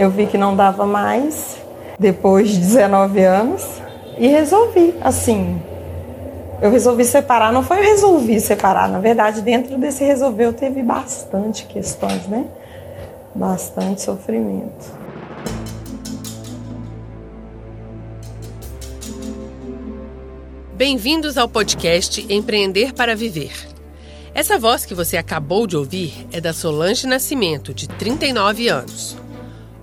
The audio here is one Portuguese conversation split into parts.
Eu vi que não dava mais, depois de 19 anos, e resolvi, assim. Eu resolvi separar, não foi eu resolvi separar, na verdade, dentro desse resolveu teve bastante questões, né? Bastante sofrimento. Bem-vindos ao podcast Empreender para Viver. Essa voz que você acabou de ouvir é da Solange Nascimento, de 39 anos.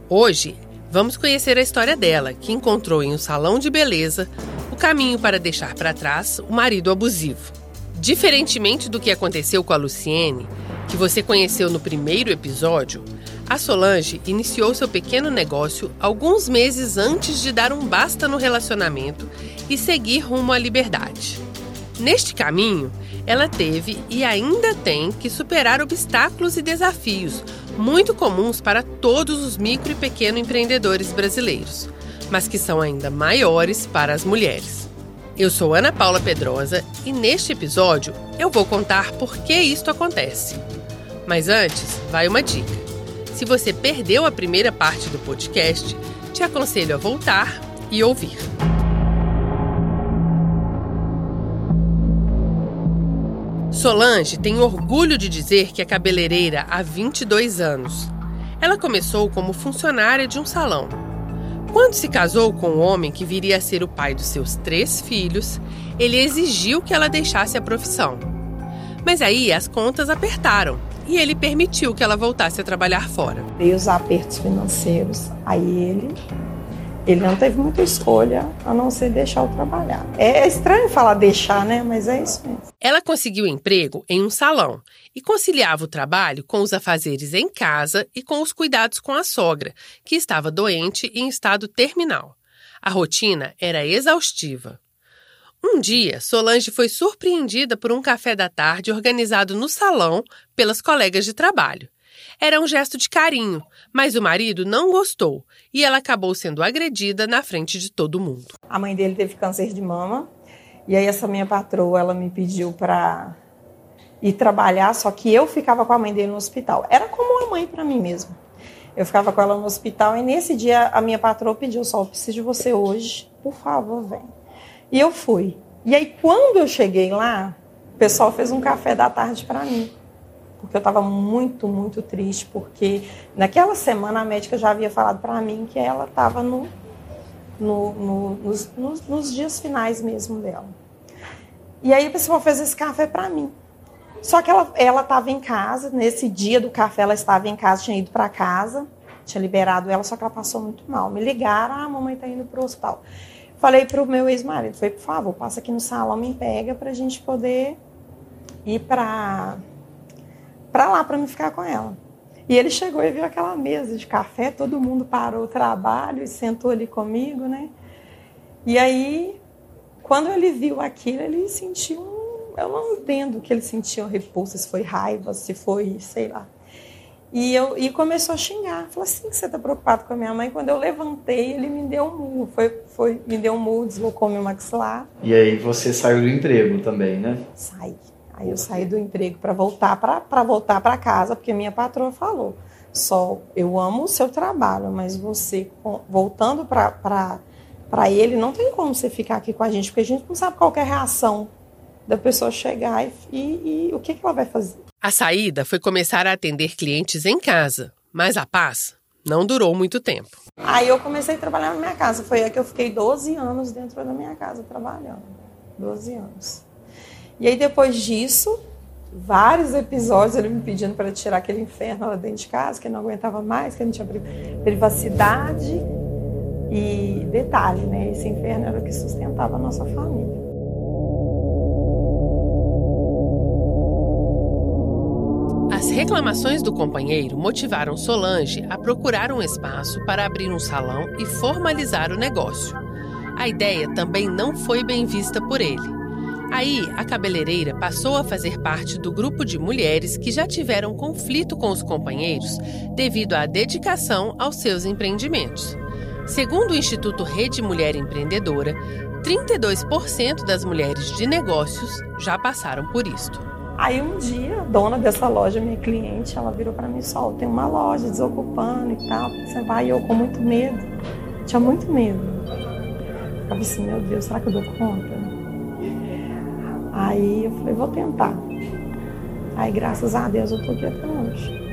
Hoje, vamos conhecer a história dela, que encontrou em um salão de beleza o caminho para deixar para trás o marido abusivo. Diferentemente do que aconteceu com a Luciene, que você conheceu no primeiro episódio, a Solange iniciou seu pequeno negócio alguns meses antes de dar um basta no relacionamento e seguir rumo à liberdade. Neste caminho, ela teve e ainda tem que superar obstáculos e desafios muito comuns para todos os micro e pequeno empreendedores brasileiros, mas que são ainda maiores para as mulheres. Eu sou Ana Paula Pedrosa e neste episódio eu vou contar por que isto acontece. Mas antes, vai uma dica. Se você perdeu a primeira parte do podcast, te aconselho a voltar e ouvir. Solange tem orgulho de dizer que é cabeleireira há 22 anos. Ela começou como funcionária de um salão. Quando se casou com o homem que viria a ser o pai dos seus três filhos, ele exigiu que ela deixasse a profissão. Mas aí as contas apertaram e ele permitiu que ela voltasse a trabalhar fora. E os apertos financeiros, aí ele ele não teve muita escolha a não ser deixar o trabalhar. É estranho falar deixar, né? Mas é isso mesmo. Ela conseguiu emprego em um salão e conciliava o trabalho com os afazeres em casa e com os cuidados com a sogra, que estava doente e em estado terminal. A rotina era exaustiva. Um dia, Solange foi surpreendida por um café da tarde organizado no salão pelas colegas de trabalho. Era um gesto de carinho, mas o marido não gostou e ela acabou sendo agredida na frente de todo mundo. A mãe dele teve câncer de mama e aí essa minha patroa ela me pediu para ir trabalhar, só que eu ficava com a mãe dele no hospital. Era como uma mãe para mim mesmo. Eu ficava com ela no hospital e nesse dia a minha patroa pediu só, eu preciso de você hoje, por favor, vem. E eu fui. E aí quando eu cheguei lá, o pessoal fez um café da tarde para mim porque eu estava muito, muito triste, porque naquela semana a médica já havia falado para mim que ela estava no, no, no, nos, nos, nos, dias finais mesmo dela. E aí a pessoa fez esse café para mim. Só que ela estava em casa, nesse dia do café ela estava em casa, tinha ido para casa, tinha liberado ela, só que ela passou muito mal. Me ligaram, ah, a mamãe está indo para o hospital. Falei para o meu ex-marido, falei, por favor, passa aqui no salão, me pega para a gente poder ir para para lá para me ficar com ela. E ele chegou e viu aquela mesa de café, todo mundo parou o trabalho e sentou ali comigo, né? E aí, quando ele viu aquilo, ele sentiu um, eu não entendo o que ele sentiu repulsa, se foi raiva, se foi, sei lá. E, eu, e começou a xingar. Falou assim que você está preocupado com a minha mãe. Quando eu levantei, ele me deu um murro. Foi, foi, me deu um murro, deslocou meu maxilar. E aí você saiu do emprego também, né? Saí. Aí eu saí do emprego para voltar para voltar para casa, porque minha patroa falou: "Sol, eu amo o seu trabalho, mas você voltando para para ele não tem como você ficar aqui com a gente, porque a gente não sabe qual é a reação da pessoa chegar e, e, e o que, que ela vai fazer". A saída foi começar a atender clientes em casa, mas a paz não durou muito tempo. Aí eu comecei a trabalhar na minha casa. Foi aí que eu fiquei 12 anos dentro da minha casa trabalhando. 12 anos. E aí depois disso, vários episódios ele me pedindo para tirar aquele inferno lá dentro de casa, que não aguentava mais, que não tinha privacidade. E detalhe, né? Esse inferno era o que sustentava a nossa família. As reclamações do companheiro motivaram Solange a procurar um espaço para abrir um salão e formalizar o negócio. A ideia também não foi bem vista por ele. Aí, a cabeleireira passou a fazer parte do grupo de mulheres que já tiveram conflito com os companheiros devido à dedicação aos seus empreendimentos. Segundo o Instituto Rede Mulher Empreendedora, 32% das mulheres de negócios já passaram por isto. Aí um dia, a dona dessa loja, minha cliente, ela virou para mim, Sol, tem uma loja desocupando e tal, você vai? E eu com muito medo, tinha muito medo. Eu falei assim, meu Deus, será que eu dou conta? Aí eu falei, vou tentar. Aí graças a Deus eu tô aqui até hoje.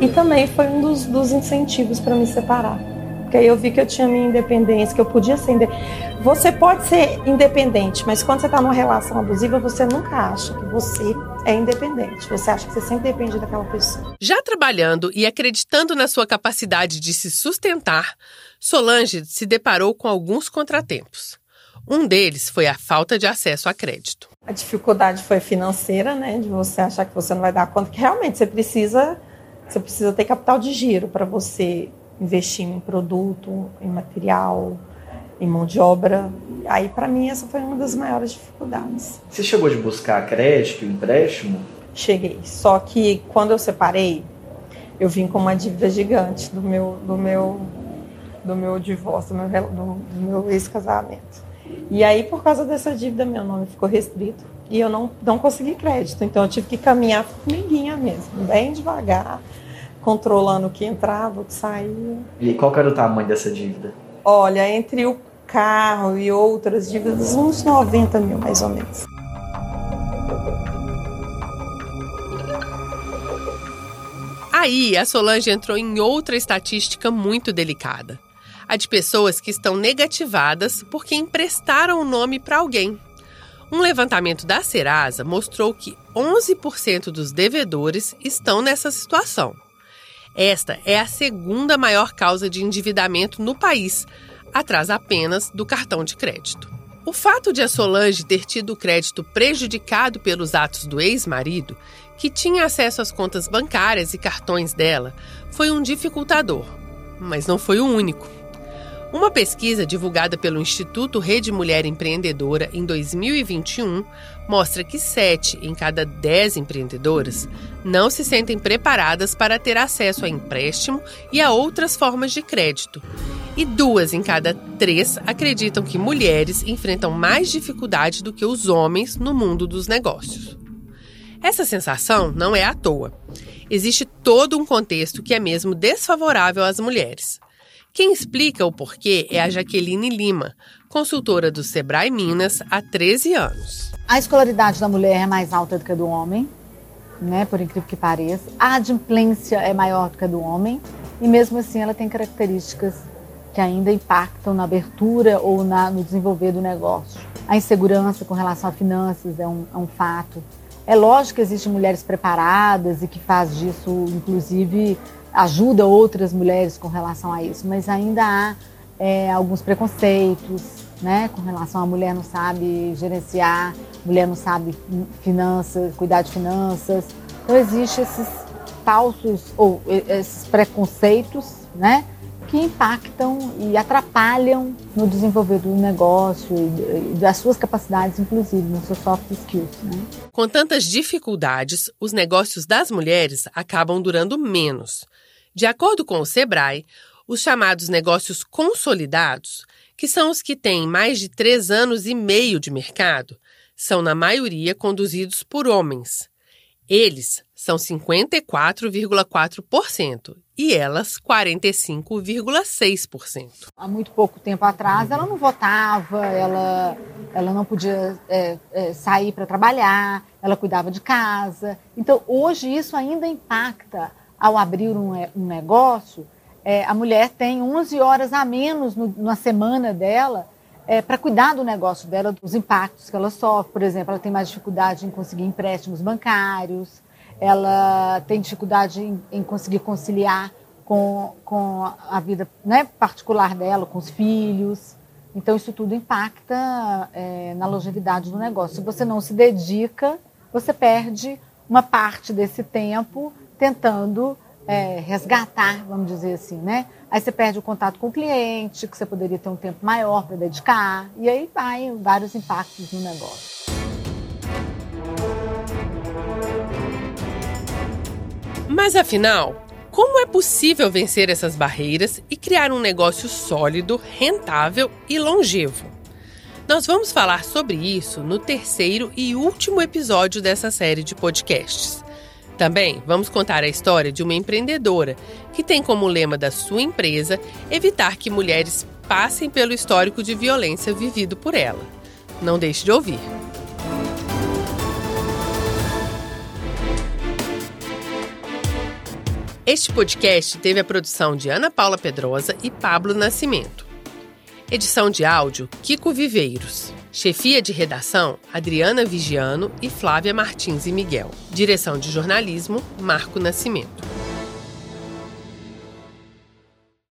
E também foi um dos, dos incentivos para me separar. Porque aí eu vi que eu tinha minha independência, que eu podia ser independente. Você pode ser independente, mas quando você está numa relação abusiva, você nunca acha que você é independente. Você acha que você sempre depende daquela pessoa. Já trabalhando e acreditando na sua capacidade de se sustentar, Solange se deparou com alguns contratempos. Um deles foi a falta de acesso a crédito. A dificuldade foi financeira, né? De você achar que você não vai dar conta, que realmente você precisa, você precisa ter capital de giro para você investir em produto, em material, em mão de obra. Aí, para mim, essa foi uma das maiores dificuldades. Você chegou de buscar crédito, empréstimo? Cheguei. Só que quando eu separei, eu vim com uma dívida gigante do meu, do meu, do meu divórcio, do meu, do meu ex-casamento. E aí, por causa dessa dívida, meu nome ficou restrito e eu não, não consegui crédito. Então, eu tive que caminhar formiguinha mesmo, bem devagar, controlando o que entrava, o que saía. E qual era o tamanho dessa dívida? Olha, entre o carro e outras dívidas, uns 90 mil mais ou menos. Aí, a Solange entrou em outra estatística muito delicada: a de pessoas que estão negativadas porque emprestaram o nome para alguém. Um levantamento da Serasa mostrou que 11% dos devedores estão nessa situação. Esta é a segunda maior causa de endividamento no país, atrás apenas do cartão de crédito. O fato de a Solange ter tido o crédito prejudicado pelos atos do ex-marido, que tinha acesso às contas bancárias e cartões dela, foi um dificultador, mas não foi o único. Uma pesquisa divulgada pelo Instituto Rede Mulher Empreendedora em 2021 mostra que 7 em cada 10 empreendedoras não se sentem preparadas para ter acesso a empréstimo e a outras formas de crédito. E duas em cada três acreditam que mulheres enfrentam mais dificuldade do que os homens no mundo dos negócios. Essa sensação não é à toa. Existe todo um contexto que é mesmo desfavorável às mulheres. Quem explica o porquê é a Jaqueline Lima, consultora do Sebrae Minas há 13 anos. A escolaridade da mulher é mais alta do que a do homem, né, por incrível que pareça. A adimplência é maior do que a do homem e mesmo assim ela tem características que ainda impactam na abertura ou na, no desenvolver do negócio. A insegurança com relação a finanças é um, é um fato. É lógico que existem mulheres preparadas e que faz disso, inclusive, ajuda outras mulheres com relação a isso, mas ainda há é, alguns preconceitos, né, com relação a mulher não sabe gerenciar, mulher não sabe finanças, cuidar de finanças. Então existe esses falsos ou esses preconceitos, né, que impactam e atrapalham no desenvolver do negócio e das suas capacidades, inclusive, nos seus soft skills. Né? Com tantas dificuldades, os negócios das mulheres acabam durando menos. De acordo com o Sebrae, os chamados negócios consolidados, que são os que têm mais de três anos e meio de mercado, são na maioria conduzidos por homens. Eles são 54,4% e elas 45,6%. Há muito pouco tempo atrás ela não votava, ela, ela não podia é, é, sair para trabalhar, ela cuidava de casa. Então hoje isso ainda impacta ao abrir um, um negócio, é, a mulher tem 11 horas a menos no, na semana dela é, para cuidar do negócio dela, dos impactos que ela sofre. Por exemplo, ela tem mais dificuldade em conseguir empréstimos bancários, ela tem dificuldade em, em conseguir conciliar com, com a vida né, particular dela, com os filhos. Então, isso tudo impacta é, na longevidade do negócio. Se você não se dedica, você perde uma parte desse tempo tentando é, resgatar, vamos dizer assim, né? Aí você perde o contato com o cliente, que você poderia ter um tempo maior para dedicar, e aí vai vários impactos no negócio. Mas afinal, como é possível vencer essas barreiras e criar um negócio sólido, rentável e longevo? Nós vamos falar sobre isso no terceiro e último episódio dessa série de podcasts. Também vamos contar a história de uma empreendedora que tem como lema da sua empresa evitar que mulheres passem pelo histórico de violência vivido por ela. Não deixe de ouvir. Este podcast teve a produção de Ana Paula Pedrosa e Pablo Nascimento. Edição de áudio Kiko Viveiros. Chefia de redação Adriana Vigiano e Flávia Martins e Miguel. Direção de jornalismo Marco Nascimento.